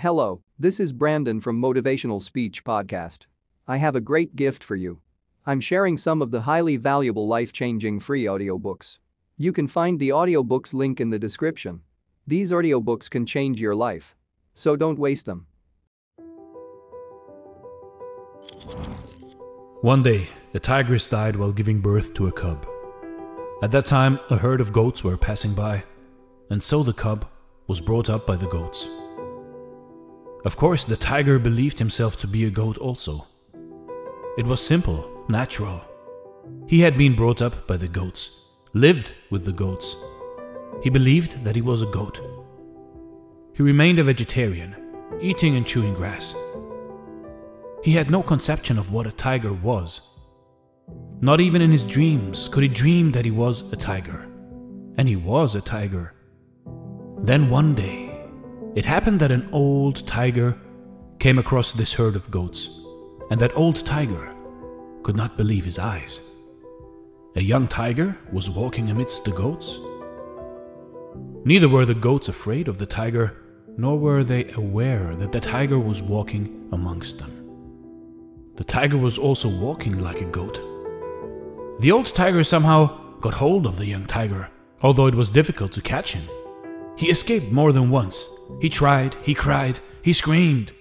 Hello, this is Brandon from Motivational Speech Podcast. I have a great gift for you. I'm sharing some of the highly valuable life changing free audiobooks. You can find the audiobooks link in the description. These audiobooks can change your life. So don't waste them. One day, a tigress died while giving birth to a cub. At that time, a herd of goats were passing by, and so the cub was brought up by the goats. Of course, the tiger believed himself to be a goat also. It was simple, natural. He had been brought up by the goats, lived with the goats. He believed that he was a goat. He remained a vegetarian, eating and chewing grass. He had no conception of what a tiger was. Not even in his dreams could he dream that he was a tiger. And he was a tiger. Then one day, it happened that an old tiger came across this herd of goats, and that old tiger could not believe his eyes. A young tiger was walking amidst the goats. Neither were the goats afraid of the tiger, nor were they aware that the tiger was walking amongst them. The tiger was also walking like a goat. The old tiger somehow got hold of the young tiger, although it was difficult to catch him. He escaped more than once. He tried, he cried, he screamed.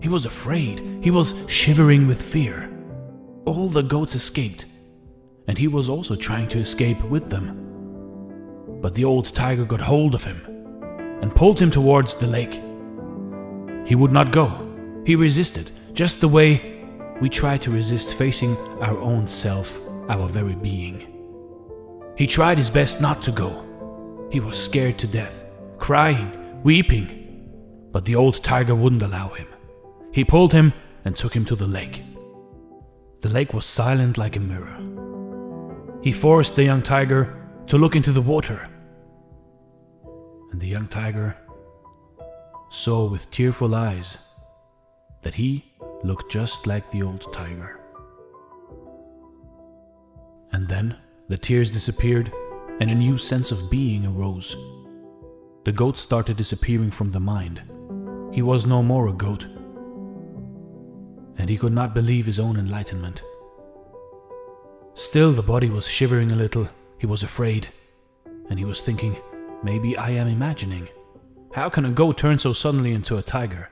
He was afraid, he was shivering with fear. All the goats escaped, and he was also trying to escape with them. But the old tiger got hold of him and pulled him towards the lake. He would not go. He resisted, just the way we try to resist facing our own self, our very being. He tried his best not to go. He was scared to death, crying, weeping. But the old tiger wouldn't allow him. He pulled him and took him to the lake. The lake was silent like a mirror. He forced the young tiger to look into the water. And the young tiger saw with tearful eyes that he looked just like the old tiger. And then the tears disappeared and a new sense of being arose. The goat started disappearing from the mind. He was no more a goat. And he could not believe his own enlightenment. Still, the body was shivering a little. He was afraid. And he was thinking, maybe I am imagining. How can a goat turn so suddenly into a tiger?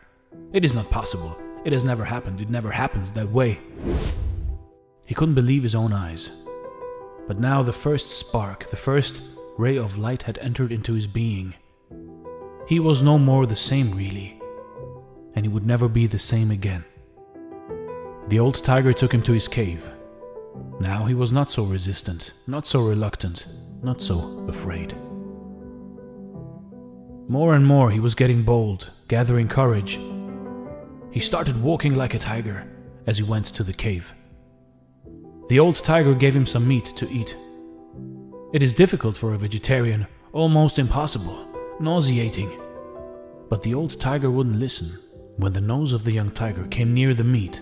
It is not possible. It has never happened. It never happens that way. He couldn't believe his own eyes. But now the first spark, the first ray of light had entered into his being. He was no more the same, really, and he would never be the same again. The old tiger took him to his cave. Now he was not so resistant, not so reluctant, not so afraid. More and more he was getting bold, gathering courage. He started walking like a tiger as he went to the cave. The old tiger gave him some meat to eat. It is difficult for a vegetarian, almost impossible, nauseating. But the old tiger wouldn't listen. When the nose of the young tiger came near the meat,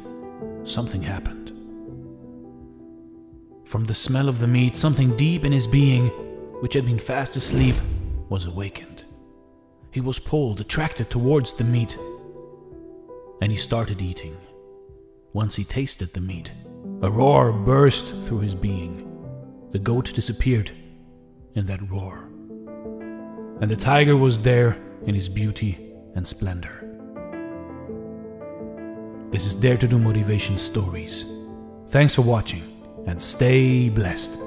something happened. From the smell of the meat, something deep in his being, which had been fast asleep, was awakened. He was pulled, attracted towards the meat, and he started eating. Once he tasted the meat, a roar burst through his being. The goat disappeared in that roar. And the tiger was there in his beauty and splendor. This is Dare to Do Motivation Stories. Thanks for watching and stay blessed.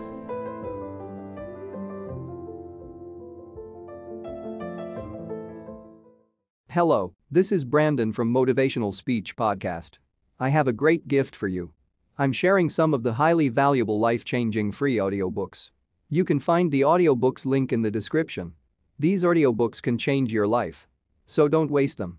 Hello, this is Brandon from Motivational Speech Podcast. I have a great gift for you. I'm sharing some of the highly valuable life changing free audiobooks. You can find the audiobooks link in the description. These audiobooks can change your life. So don't waste them.